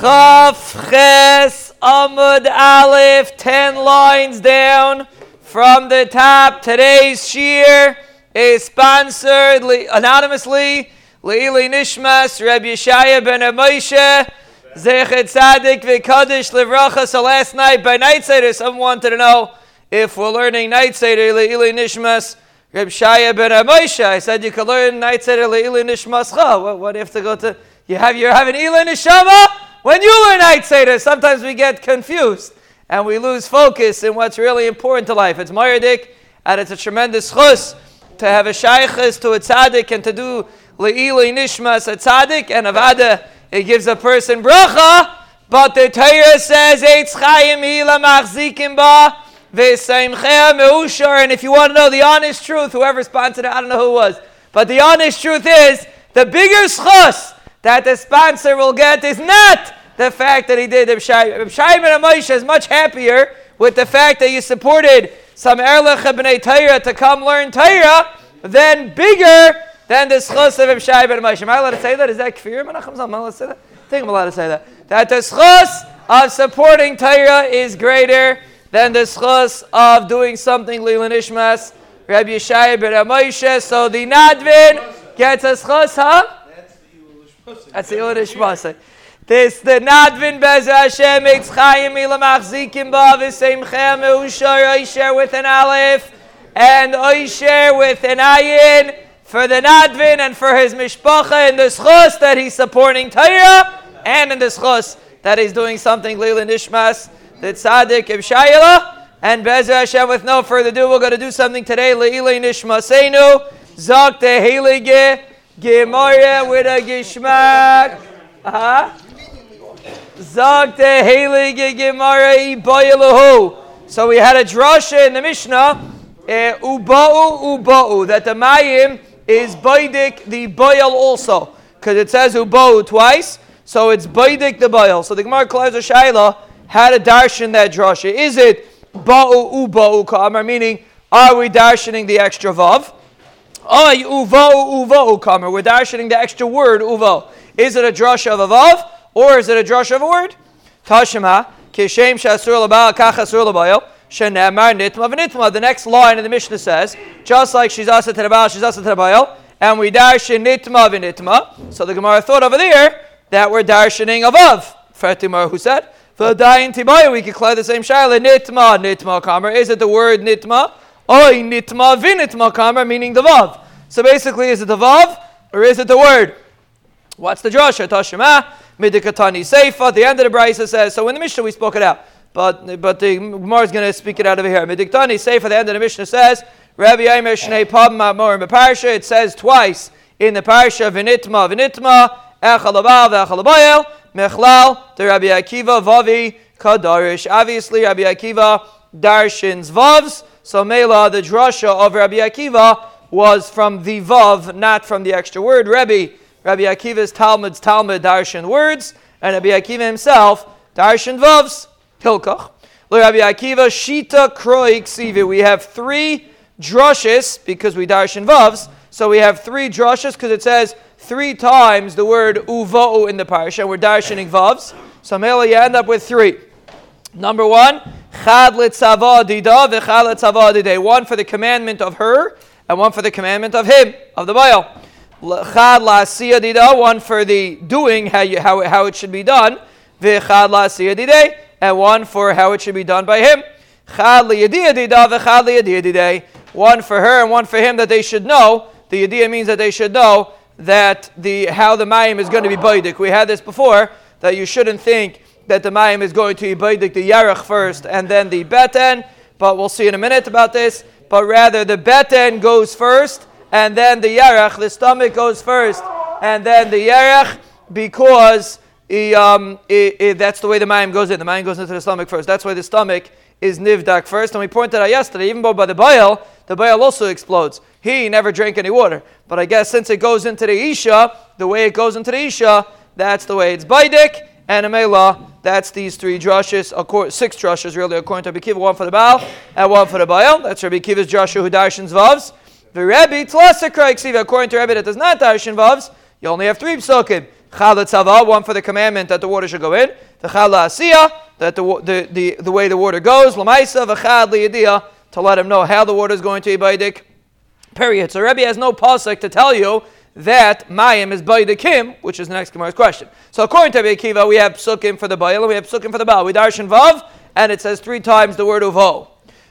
Chaf Ches Amud Aleph, 10 lines down from the top. Today's shear is sponsored anonymously. Leili Nishmas, Reb Yeshaya ben Moshe, Zechet Tzadik V'Kadosh Livracha. So last night by Night Seder, someone wanted to know if we're learning Night Seder, Leili Nishmas, Reb Shaya ben Moshe. I said you could learn Night Seder, Leili Nishmas. What, what you have to go to? You have, you have an Eli Nishama? When you learn Night Seder, sometimes we get confused and we lose focus in what's really important to life. It's Moyadik, and it's a tremendous chus to have a shaykhis to a tzaddik and to do le'ili nishmas a tzaddik and avada. It gives a person bracha, but the Torah says eitz chayim hila machzikim ba. And if you want to know the honest truth, whoever sponsored it, I don't know who was, but the honest truth is the bigger chus that the sponsor will get is not the fact that he did. Reb Shimon Moshe is much happier with the fact that you supported some Erlich B'nai Torah to come learn Torah than bigger than the schos of Reb Shimon Moshe. Am I allowed to say that? Is that kfir? Am I allowed to say that? I think I'm allowed to say that. That the schos of supporting Torah is greater than the schos of doing something Lilan Ishmas, Rabbi Yeshaya ben Moshe. So the Nadvin gets a schos, huh? That's the Yiddish Masay. This the Nadvin Bez Hashem Eitz Chayim Ila Machzikim Ba V'Seimchem Me'ushar Oisher with an Aleph and Oisher with an Ayin for the Nadvin and for his Mishpacha in the Schos that he's supporting Torah and in the Schos that he's doing something Lila Nishmas the Tzaddik Ibshayela and Bez Hashem with no further ado we're going to do something today Le'ilei Nishmasenu Zok the Heilige Gemara with a Gishmak. Zog the Heilige Gemara Ibayalahu. So we had a drasha in the Mishnah, eh, Uba'u Uba'u, that the Mayim is Baidik the Bayal also. Because it says Uba'u twice, so it's Baidik the Bayal. So the Gemara Klaus Shaila had a darshan that drasha. Is it Ba'u Uba'u Kamar, meaning are we darshaning the extra Vav? Ay uvo uvo kamer. We're darshaning the extra word uvo. Is it a drush of a vav or is it a drush of a word? Tashima kishem shasur labal kach asur labayo. Shenemar nitma. The next line in the Mishnah says, just like she's asa terabal, she's asa terabayo, and we darshan nitma v'nitma. So the Gemara thought over there that we're darshaning a vav. Fatimar who said, for dayin tibayo, we could clear the same shaila. Nitma, nitma, kamer. Is it the word nitma? Oy nitma vinitma kamer, meaning the vav. So basically, is it the vav or is it the word? What's the drasha? Tashima midikatani seifa. The end of the brisa says. So in the Mishnah we spoke it out, but but the Gemara is going to speak it out over here. Midikatani seifa. The end of the Mishnah says. Rabbi Aimer Shnei Pab the parsha. It says twice in the parsha vinitma vinitma echalabav echalabayel mechlal the Rabbi Akiva vavi kadarish. Obviously, Rabbi Akiva darshins vavs. So Mela, the drasha of Rabbi Akiva was from the vav, not from the extra word. Rabbi, Rabbi Akiva's Talmud's Talmud darshan words, and Rabbi Akiva himself darshan vavs, hilkach. Rabbi Akiva shita kroik sivi. We have three drushes because we darshan vavs. So we have three drushes because it says three times the word uva'u in the parsha. We're darshaning vavs. So Mela, you end up with three. Number one, Chad dida. One for the commandment of her, and one for the commandment of him, of the Baal. Chad la'asiya dida, one for the doing, how, you, how, how it should be done, v'chad la'asiya dide, and one for how it should be done by him. Chad liyadiya dida v'chad liyadiya dide. One for her and one for him that they should know. The idea means that they should know that the how the mayim is going to be baidik. We had this before, that you shouldn't think that the Mayim is going to Ibaidik the Yarech first and then the Beten, but we'll see in a minute about this. But rather, the Beten goes first and then the Yarech, the stomach goes first and then the Yarech because he, um, he, he, that's the way the Mayim goes in. The Mayim goes into the stomach first. That's why the stomach is Nivdak first. And we pointed out yesterday, even by the Baal, the Baal also explodes. He never drank any water. But I guess since it goes into the Isha, the way it goes into the Isha, that's the way it's Baidik and Amela, that's these three drushes, six drushes really, according to Rabbi Kiva, one for the Baal and one for the Baal. That's Rabbi Kiva's drusha who darshans vavs. The Rebbe, according to Rebbe that does not darshan vavs, you only have three psukim. Chalatzava, one for the commandment that the water should go in. The Chala Asiya, that the, the, the, the way the water goes. Lamaisa, V'chad Liyadiyah, to let him know how the water is going to be Baidik. Period. So Rebbe has no pasuk to tell you that Mayim is Baidikim, which is the next Gemara's question. So according to Rebbe Akiva, we have psukim for the Bayil and we have psukim for the Baal. We darshan Vav, and it says three times the word Uvo.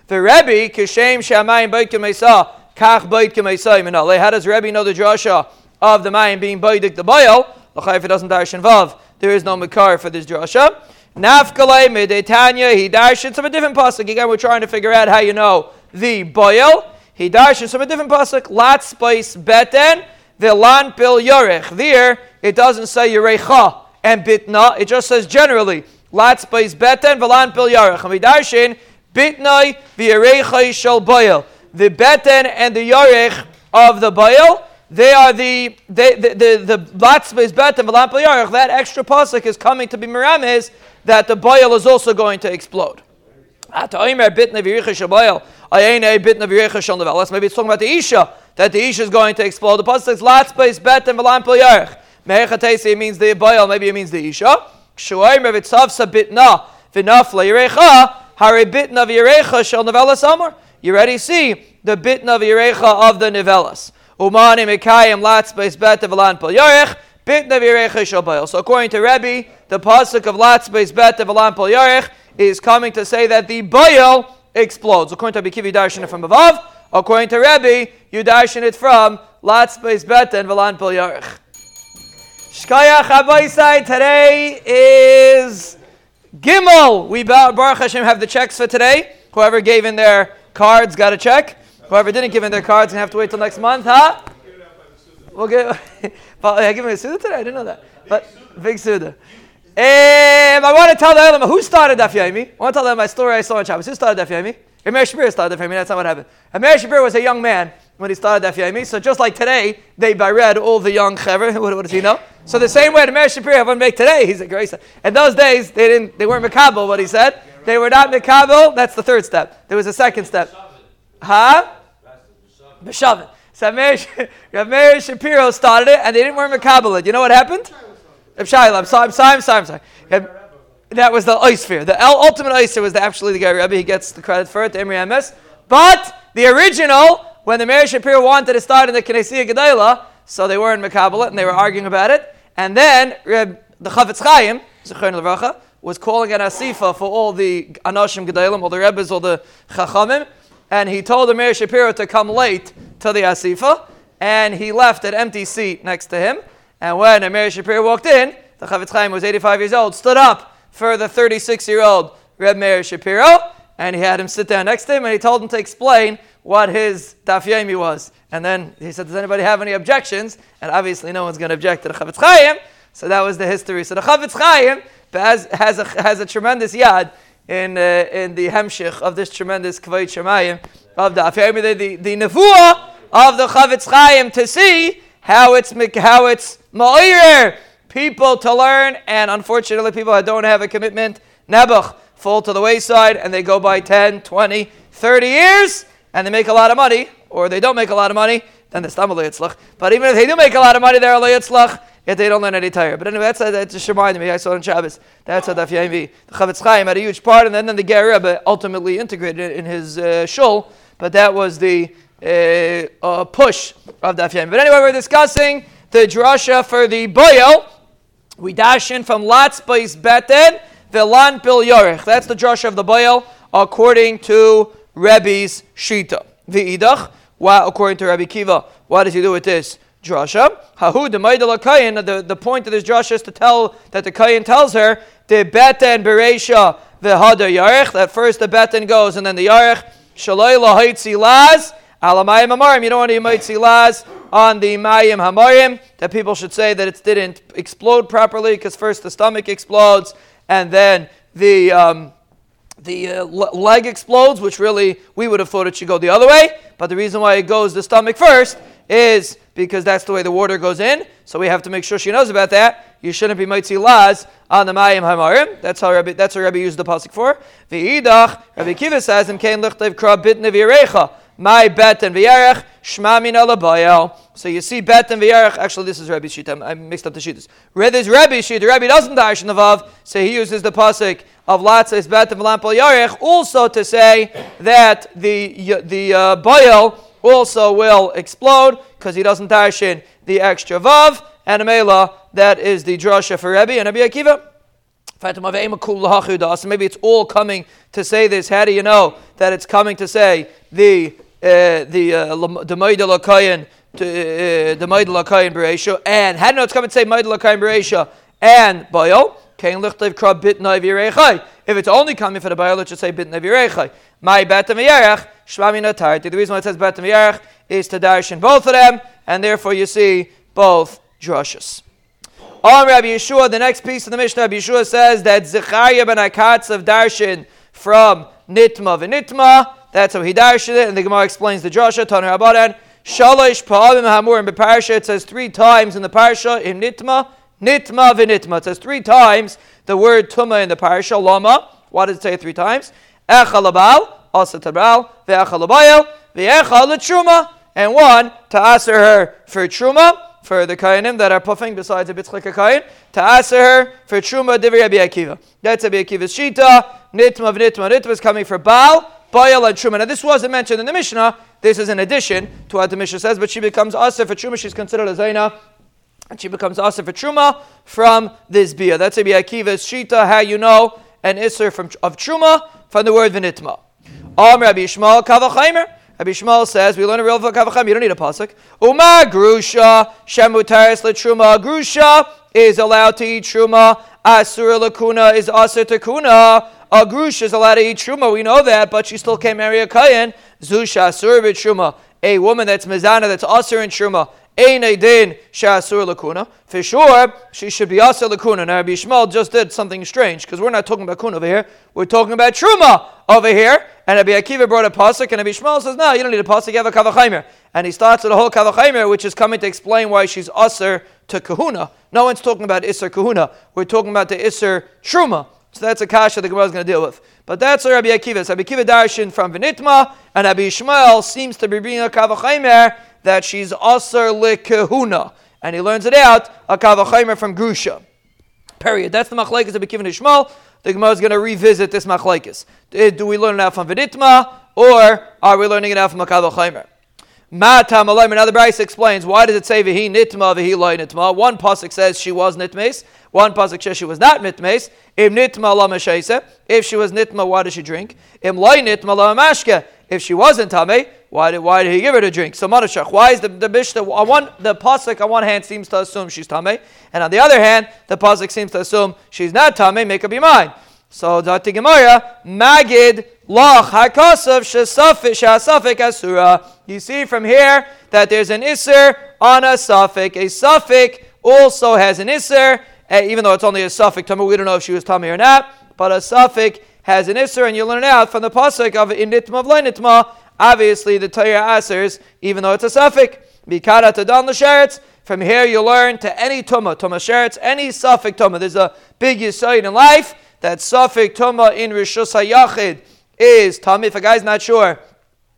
The Rebbe, Kishem Shamayim Baidim Mesa, Kach Baidim Mesa How does Rebbe know the drasha of the Mayim being Baidik the Bayil? L'chayf it doesn't darshan Vav. There is no Makar for this drasha. Nafkalei Medetanya, he darshan some a different pasuk. Again, we're trying to figure out how you know the Bayil. He darshan some a different pasuk. Lat spice beten Vilan bil yorech. There, it doesn't say yorecha and bitna. It just says generally. Lat space beten vilan bil yorech. And vidarshin bitnai v'yorecha shel boil. The beten and the yorech of the boil. They are the they, the the the lat space beten vilan bil yorech. That extra pasuk is coming to be miramis that the boil is also going to explode. Maybe it's talking about the Isha that the Isha is going to explode. The pasuk says lat space bet and v'lam pil yarech. Mehechatesi means the boil, maybe it means the Isha. Shuayim of itzavsa bitna v'nafla yirecha hare bitna v'yirecha shel nevela samar. You already see the bitna v'yirecha of the nevelas. Umani mekayim lat space bet and v'lam pil yarech. Bitna v'yirecha shel boil. So according to Rebbe, the pasuk of lat space bet and v'lam pil is coming to say that the boil explodes. According to Bikivi Darshan from above, according to Rebbe, you darshan it from Lat Space Beten Velan Pil Yarech. Shkayach Abaisai, today is Gimel. We, Baruch Hashem, have the checks for today. Whoever gave in their cards got a check. Whoever didn't give in their cards, to have to wait till next month, huh? We'll get. I give me a Suda today? I didn't know that. But big Suda. Um, I want to tell the who started Daf Yomi. I want to tell them my story I saw in Shabbos. Who started Daf Yomi? Ramesh Shapiro started Daf Yomi. That's not what happened. Ramesh Shapiro was a young man when he started Daf Yomi. So just like today, they by all the young chaver. What, what, does he know? So the same way Ramesh Shapiro have one make today, he's a great. In those days, they didn't. They weren't makabel. What he said, they were not makabel. That's the third step. There was a second step. Huh? Beshavin. So Ramesh Shapiro started it, and they didn't wear makabel it. You know what happened? I'm sorry, I'm sorry, I'm sorry, I'm sorry. That was the sphere. The ultimate ice was the, actually the guy Rebbe. He gets the credit for it, the Imrei Emes. But the original, when the Meir Shapiro wanted to start in the Knesset Gedalah, so they were in Mekabelet and they were arguing about it. And then Reb, the Chafetz Chaim, Zechon Levracha, was calling an asifa for all the Anoshim Gedalim, all the Rebbes, all the Chachamim. And he told the Meir Shapiro to come late to the asifa. And he left an empty seat next to him. And when Amir Shapiro walked in, the Chafetz Chaim was 85 years old, stood up for the 36 year old Reb Meir Shapiro, and he had him sit down next to him, and he told him to explain what his Daf Yomi was. And then he said, Does anybody have any objections? And obviously, no one's going to object to the Chafetz Chaim. So that was the history. So the Chafetz Chaim has, has, a, has a tremendous yad in, uh, in the Hemshich of this tremendous Kvayit Shemayim of the Daf Yomi, the, the, the Nevuah of the Chafetz Chaim to see how it's how it's ma'ir people to learn, and unfortunately, people that don't have a commitment, nebuch, fall to the wayside, and they go by 10, 20, 30 years, and they make a lot of money, or they don't make a lot of money, then they're stam But even if they do make a lot of money, they're a if they don't learn any tire. But anyway, that's, that just reminded me. I saw it on Shabbos. That's how Daf Yomi. The Chafetz Chaim had a huge part, and then, then the Ger ultimately integrated it in his uh, shul. But that was the uh, uh, push of Daf Yomi. But anyway, we're discussing the drasha for the boyo. We dash in from Latz Bais Beten, Vilan Bil Yorich. That's the drasha of the boyo according to Rebbe's Shita. The Idach, according to Rabbi Kiva, what does he do with this? Drasha. Um, Hahu the the The point of this drasha is to tell that the kayin tells her the beten beresha the hada yarech. That first the beten goes and then the yarech. Shaloi lahaitzi laz Alamayim Hamarim, you don't want to Yimaitzi Laz on the Mayim Hamarim, that people should say that it didn't explode properly because first the stomach explodes and then the, um, the uh, leg explodes, which really we would have thought it should go the other way. But the reason why it goes the stomach first is because that's the way the water goes in. So we have to make sure she knows about that. You shouldn't be mitzi laz on the mayim hamarim. That's how Rabbi, that's what Rabbi used the pasuk for. The idach Rabbi Kiva says, "Im kain lichtev krab bit nevirecha." My bet and v'yerech shmamin alabayel. So you see bet and v'yerech. Actually, this is Rabbi Shita. I mixed up the Shitas. This Rabbi Shita. Rabbi doesn't dash in the vav, so he uses the pasuk of latzes bet and v'lampal yarech also to say that the the uh, bayel also will explode because he doesn't dash in the extra vav and a mela. That is the drasha for Rabbi and Rabbi Akiva. Maybe it's all coming to say this. How do you know that it's coming to say the uh, the uh, the Maidel Akayan to uh, the Maidel Akayan Bereisha and know it's coming to say Maidel Akayan Bereisha and Bayo? If it's only coming for the Bayo, let's just say Bit Navirechai. My Batam Yarech, Shmami Natarti. The reason why it says Batam Yarech is to dash in both of them, and therefore you see both drushes. On Rabbi Yehoshua, the next piece of the Mishnah, Rabbi Yehoshua says that Zechariah ben HaKatzav Darshan from Nitma v'Nitma, that's how he darshan it, and the Gemara explains the Joshua, Tanur Abadan, Shalosh Pa'avim Hamur in the Parsha, it says three times in the Parsha, in Nitma, Nitma v'Nitma. It says three times the word Tuma in the Parsha, Lama. Why does it say three times? Echal Abal, Asa Tabral, Ve'echal Abayel, and one to answer her for Truma for the Kainim that are puffing besides a Bitzchik Kain, to answer her for Truma Divri Abi Akiva. That's Abi Akiva's Shita, Nitma Nitma Nitma is coming for Baal, Bayal and Truma. Now this wasn't mentioned in the Mishnah, this is an addition to what the Mishnah says, but she becomes Asa for Truma, she's considered a Zaina, and she becomes Asa for Truma from this Bia. That's Abi Akiva's Shita, how you know an Isser from, of Truma from the word Vinitma. Am Rabbi Yishmael Kavachaimer. Rabbi Shmuel says we learn a real kavacham. You don't need a pasuk. Uma grusha shemutaris letruma. Grusha is allowed to eat truma. Asura lakuna is asur takuna. A grush is allowed to eat truma. We know that, but she still can't marry a kayan. Zusha asur truma. A woman that's mizana that's asur in truma. Ein din shasur lakuna. For sure, she should be asur lakuna. Now, Rabbi Shmuel just did something strange because we're not talking about kuna over here. We're talking about truma over here. And Rabbi Akiva brought a pasuk, and Rabbi Shmuel says, "No, you don't need a pasuk. You have a kavachaymer." And he starts with a whole kavachaymer, which is coming to explain why she's usher to kahuna. No one's talking about isser kahuna. We're talking about the isser truma. So that's a kasha the Gemara is going to deal with. But that's Rabbi Akiva. So Rabbi Akiva darshan from Venitma, and Rabbi Shmuel seems to be bringing a kavachaymer that she's usher kahuna, and he learns it out a kavachaymer from Grusha. Period. That's the machlekes of Akiva and Shmuel the Gemara is going to revisit this machlaikis. Eh, do we learn it out from Viditma, or are we learning it out from Makal Chaimer? Matam Alayim, another Bryce explains why does it say Vihi Nitma, Vihi Loy Nitma? One pasuk says she was Nitmes, one pasuk says she was not Nitmes. Im Nitma La If she was Nitma, why did she drink? Im Loy Nitma La Mashke. If she wasn't Tame, why did, why did he give her to drink? So Manashach, why is the, the Mishnah, on one, the Pasuk on one hand seems to assume she's Tame, and on the other hand, the Pasuk seems to assume she's not Tame, make up your mind. So Dati Gemara, Magid Hakasav Shasafik Asura. You see from here that there's an Isser on a Safik. A Safik also has an Isser, eh, even though it's only a Safik Tame, we don't know if she was Tame or not, but a Safik has an Isser, and you learn it out from the Pasuk of Initma of Nitma. Obviously, the Torah Asers, even though it's a Safik. Bikara Tadan L'Sheretz. From here, you learn to any Tuma, Tuma Sheretz, any Safik Tuma. There's a big Yisoid in life that Safik Tuma in Rishus HaYachid is Tame. If a guy's not sure,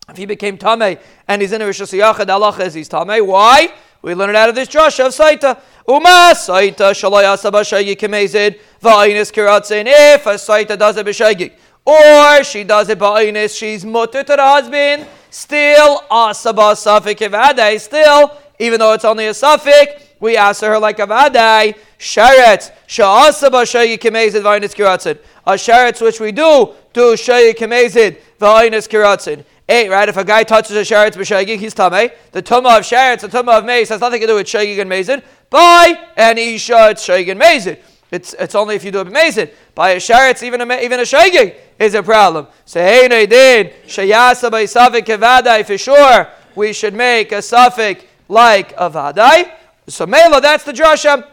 if he became Tame and he's in a Rishus HaYachid, Allah is he's Tame. Why? We learn it out of this Josh of Saita. Uma Saita Shalayasa Bashayik Kamezid Va'inis Kiratzin. If a Saita does it Bashayik, or she does it Ba'inis, she's mutter to the husband, still Asaba Safik Ivadai, still, even though it's only a Safik, we answer her like a Vadai. Sharet, Sha'asaba Shayik Kamezid Va'inis Kiratzin. A Sharet which we do, do Shayik Kamezid Va'inis Kiratzin. Eight, right? If a guy touches a sheretz b'shagig, he's tamei. The tumah of sheretz, the tumah of mace has nothing to do with shagig and mazid. By an isha, it's shagig and mazid. It's, it's only if you do it b'mazid. By a sheretz, even a, even a shagig is a problem. So, hey, no, did. Shayasa by safik for sure, we should make a suffix like a vadai. So, mela, that's the drasha.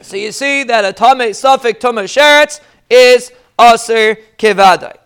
So, you see that a tamei suffix tumah sheretz is aser kevadai.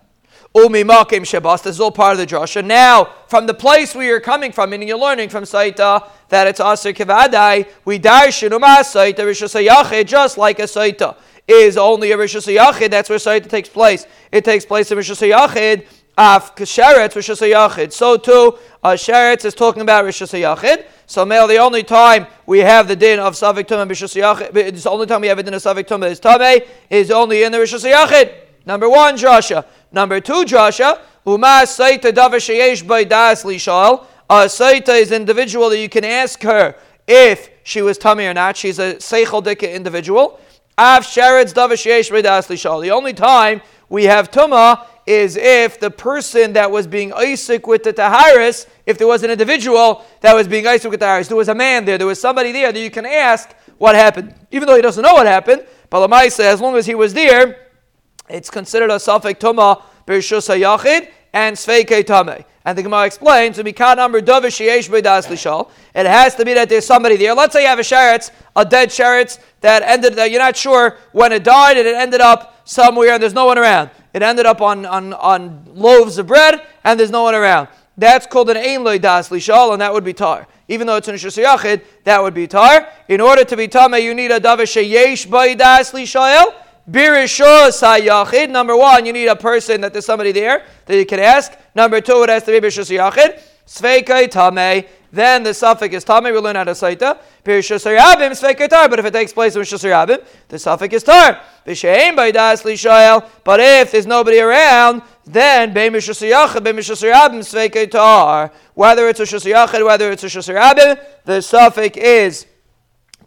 Umi Makim Shabas. This is all part of the drasha. Now, from the place where you're coming from, meaning you're learning from Saita that it's Aser Kivadai, we darshan Umah Saita Rishas just like a Saita is only a Rishas Yachid. That's where Saita takes place. It takes place in Rishas Yachid Af Sheretz Rishus Yachid. So too, uh, Sheretz is talking about Rishus Yachid. So male, the only time we have the din of Savik Tumah Rishus Yachid, it's the only time we have a din of Savik Tumah is Tameh, is only in the Rishus Yachid. Number one, Joshua. Number two, Joshua. Uma Saita Davar Sheyesh by Das Lishal. A Saita is individual that you can ask her if she was tummy or not. She's a Seichel Dika individual. Av Sheretz Davar Sheyesh by Das Lishal. The only time we have Tumah is if the person that was being Isaac with the Taharis, if there was an individual that was being Isaac with the Taharis, there was a man there, there was somebody there that you can ask what happened. Even though he doesn't know what happened, but Lamaisa, as long as he was there, it's considered a Safek Tumah Birshus Yachid and Sveike Tameh. And the Gemara explains, it has to be that there's somebody there. Let's say you have a sheretz, a dead sheretz that ended, that you're not sure when it died and it ended up somewhere and there's no one around. It ended up on, on, on loaves of bread and there's no one around. That's called an Ein Loy Das Lishal, and that would be tar. Even though it's an Shus Yachid, that would be tar. In order to be Tameh, you need a Davar Sheyesh Bay Das Lishal. Number one, you need a person that there's somebody there that you can ask. Number two, it has to be Birishos Yachid. Sveikai Tameh. Then the suffix is Tameh. We learn how to. Birishos Yarabim, Sveikai Tar. But if it takes place in Birishos Yarabim, the suffix is Tar. B'Shein by Das. But if there's nobody around, then Bein Birishos Sveikai Tar. Whether it's a Shos Yachid, whether it's a Shos Yarabim, the suffix is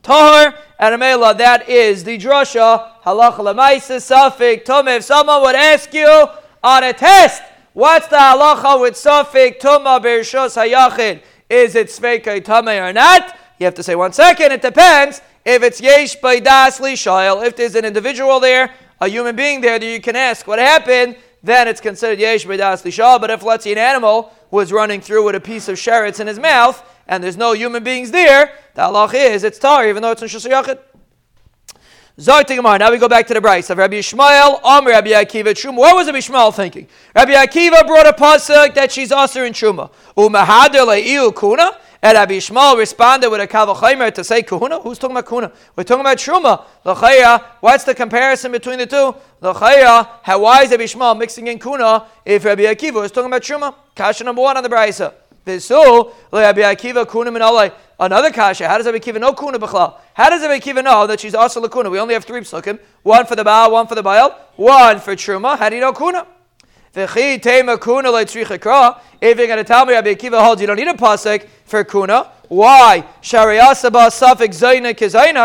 Tahar and Amela, that is the drasha, halacha lemaisa, safik, tumah. If someone would ask you on a test, what's the halacha with safik, tumah, bershos, hayachid? Is it sveikai tumah or not? You have to say one second, it depends. If it's yesh by das shail, if there's an individual there, a human being there that you can ask what happened, then it's considered yesh by das shail. But if let's say an animal was running through with a piece of sheretz in his mouth, and there's no human beings there, the halach is it's tar, even though it's in Yachid. Now we go back to the Bryce of Rabbi Yishmael, Om Rabbi Akiva, Truma. What was Rabbi Yishmael thinking? Rabbi Akiva brought a pasuk that she's also in Truma. Umahader le'iu kuna. And Rabbi Yishmael responded with a kavachimer to say kahuna. Who's talking about kahuna? We're talking about truma. L'chaya. What's the comparison between the two? L'chaya. How why is Rabbi Yishmael mixing in kuna if Rabbi Akiva is talking about truma? Kasha number one on the kuna min Another kasha. How does Rabbi Akiva know kuna b'chlal? How does Rabbi Akiva know that she's also lakuna? We only have three psukim. One for the baal, one for the baal, one for truma. How do you know kuna? If you're going to tell me Rabbi Akiva holds you don't need a pasuk for kuna, why?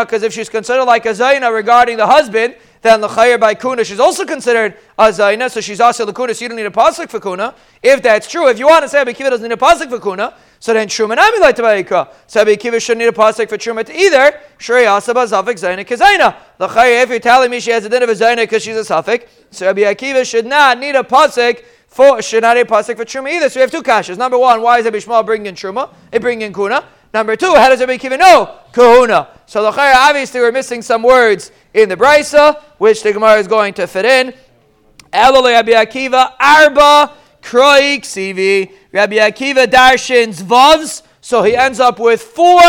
Because if she's considered like a zaina regarding the husband, then the chayyar by kuna she's also considered a zaina, so she's also the kuna, so you don't need a pasuk for kuna. If that's true, if you want to say Rabbi Akiva doesn't need a pasuk for kuna, so then Truma Nami like to So Rabbi Akiva shouldn't need a pasuk for Truma either. Shrei Asaba Zafik Zaina Kazaina. L'chayr, if you're telling me she has a din of a Zaina because she's a Safik, so Rabbi Akiva should not need a pasuk for should not need a pasuk for Truma either. So we have two kashas. Number one, why is Rabbi Shmuel bringing in Truma? It bringing in Kuna. Number two, how does Rabbi Akiva know Kahuna? So l'chayr, obviously we're missing some words in the brisa, which the Gemara is going to fit in. Elul Rabbi Akiva Arba Kroik Sivi. Rabbi Akiva darshins vavs, so he ends up with four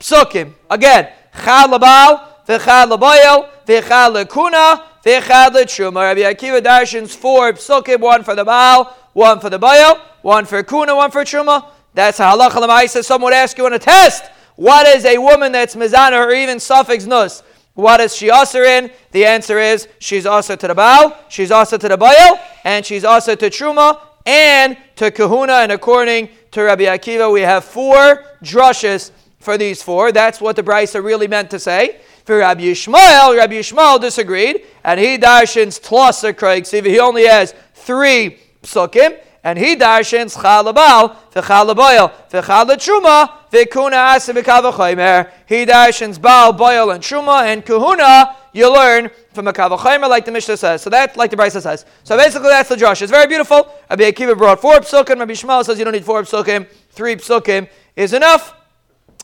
psukim. Again, chad labal, v'chad labayel, v'chad lekuna, v'chad letruma. Rabbi Akiva darshins four psukim, one for the baal, one for the bayel, one for kuna, one for truma. That's how halacha l'maisa. Someone would ask you on a test, what is a woman that's mizana or even suffix nus? What is she usher in? The answer is she's also to the Baal, she's also to the Bayel, and she's also to Truma, and to Kahuna. And according to Rabbi Akiva, we have four drushes for these four. That's what the Brisa really meant to say. For Rabbi Yishmael, Rabbi Yishmael disagreed, and he darshins tlosa Craig. See, he only has three psukim, and he darshins chalabal, v'chalaboyel, v'chalatruma, v'kuna asa v'kavachoymer. He darshins baal, boil, and truma, and kahuna, you learn from a Kavachaimer, like the Mishnah says. So that's like the Brisa says. So basically, that's the Josh. It's very beautiful. Rabbi Akiva brought four psukim. Rabbi Shmuel says you don't need four psukim. Three psukim is enough.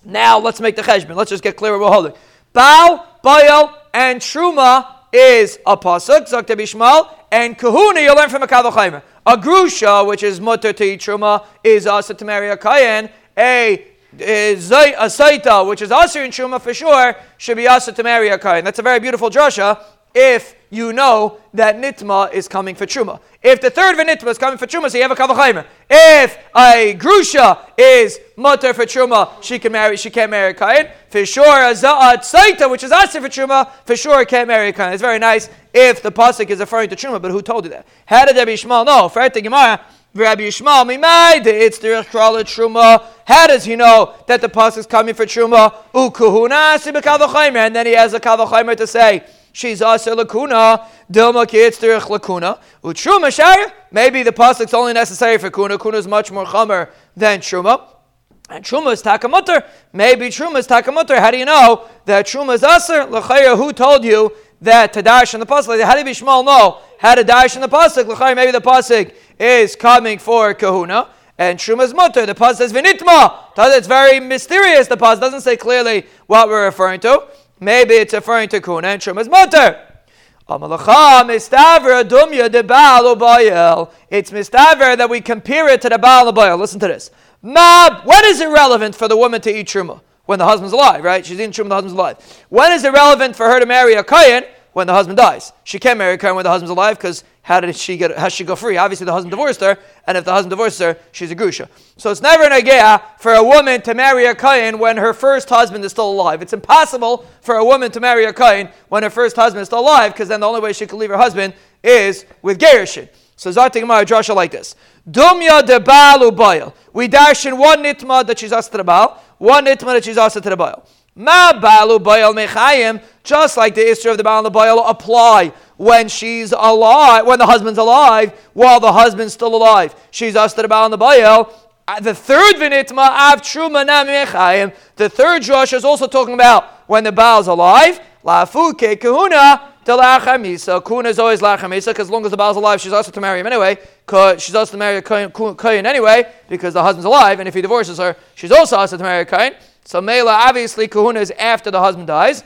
Now let's make the cheshbon. Let's just get clear what we're holding. Baal, Baal, and Truma is a pasuk, Bishmal, and Kahuna you learn from a Kavachaimer. A Grusha, which is Mutter to Truma, is also to marry a Kayan. A Eh, a Saita, which is also in Truma for sure, should be also to marry a Kayan. That's a very beautiful drasha if you know that nitma is coming for truma. If the third of nitma is coming for truma, so you have a kavachaymer. If a grusha is mutter for truma, she can marry. She can't marry a kain. For sure, a tzaita, which is asir for truma, for sure can't marry a kain. It's very nice if the pasuk is referring to truma, but who told you that? How did Rabbi Yishmael know? For the Gemara. Rabbi Yishmael, mimai it's truma. How does he know that the pasuk is coming for truma? Ukuhuna si be kavochaymer, and then he has a kavachaymer to say she's asa lakuna, dilma kitzterich lakuna, utruma shaya. Maybe the pasuk's only necessary for kuna. Kuna is much more chamer than truma. And truma is takamutter. Maybe truma is takamutter. How do you know that truma is aser? L'chayra, who told you that to dash in the pasuk? How did Bishmal know how to dash in the pasuk? Maybe the pasuk is coming for kahuna. And Shuma's mutter, the pasuk says vinitma. It's very mysterious. The pasuk doesn't say clearly what we're referring to. Maybe it's referring to Kuna and Shuma's mutter. It's mistaver that we compare it to the Baal. Listen to this. Mab, when is it relevant for the woman to eat truma? When the husband's alive, right? She's eating truma, the husband's alive. When is it relevant for her to marry a kohen? When the husband dies. She can't marry a kohen when the husband's alive because how did she get? How she go free? Obviously, the husband divorced her, and if the husband divorced her, she's a grusha. So it's never an agea for a woman to marry a kain when her first husband is still alive. It's impossible for a woman to marry a kain when her first husband is still alive, because then the only way she could leave her husband is with gerushin. So Zartik Gemara like this: Dumya de ubayil. We dash in one nitma that she's asked baal, one nitma that she's asked baal. Ma balu bayal mechayim, just like the issue of the baal bayal apply when she's alive, when the husband's alive, while the husband's still alive. She's asked to the bayal. Uh, the third vinitma av truma mechayim. The third Josh is also talking about when the baal's alive. La Lafuke kahuna. Misa. Kuna is always lachamisa because as long as the Baal's alive, she's also to marry him anyway. She's also to marry a kohen anyway because the husband's alive, and if he divorces her, she's also also to marry a kohen. So Mela, obviously, kahuna is after the husband dies.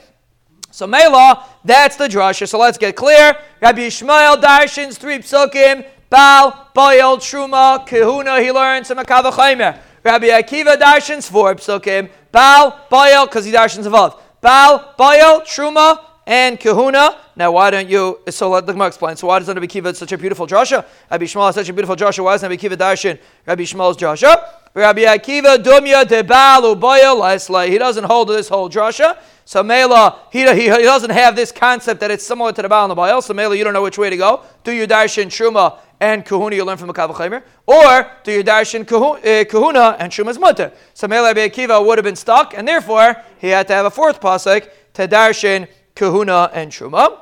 So Mela, that's the drasha. So let's get clear. Rabbi Yishmael Darshins, three psukim, Baal, Bayel, Truma, kahuna, he learns from Akava Chaimer. Rabbi Akiva Darshins, four psukim, Baal, Bayel, because he Darshins above. Baal, Bayel, Truma, and kahuna. Now, why don't you? So let the Gemara explain. So why does Rabbi Kiva such a beautiful drasha? Rabbi Shmuel such a beautiful drasha. Why does Rabbi Kiva darshan Rabbi Shmuel's drasha? Rabbi Akiva dumya debalu boya He doesn't hold this whole drasha. So Mela, he, he, he, doesn't have this concept that it's similar to the Baal and the Baal. So Mela, you don't know which way to go. Do you darshan Truma and Kahuna you learn from Makav Chaimer? Or do you darshan Kahuna uh, and Truma's mutter? So Mela Rabbi Akiva would have been stuck, and therefore he had to have a fourth pasuk to darshan Kahuna and Truma.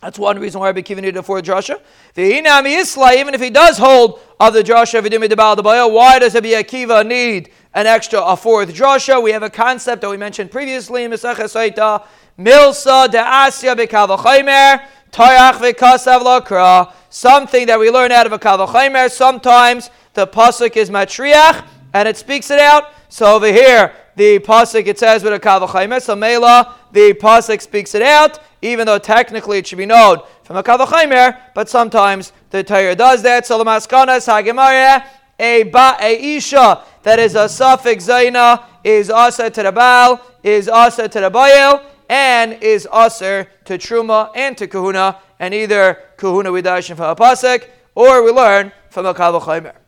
That's one reason why Rabbi Kiva needed a fourth drasha. Even if he does hold of the drasha of Vidimi Debal why does Rabbi Akiva need an extra, a fourth drasha? We have a concept that we mentioned previously in Mesachah Saita, Milsa de Asya bekavachaymer, Tayach vekasav lakra. Something that we learn out of a kavachaymer. Sometimes the pasuk is matriach and it speaks it out. So over here, the pasuk it says with a kavachaymer. So Mela, the pasuk speaks it out even though technically it should be known from a kavachaymer, but sometimes the Torah does that. So the maskanas hagemara a ba a isha that is a suffix zaina is asa to the baal is asa to the bayel and is aser to truma and to kahuna and either kahuna we dash from a pasuk or we learn from a kavachaymer.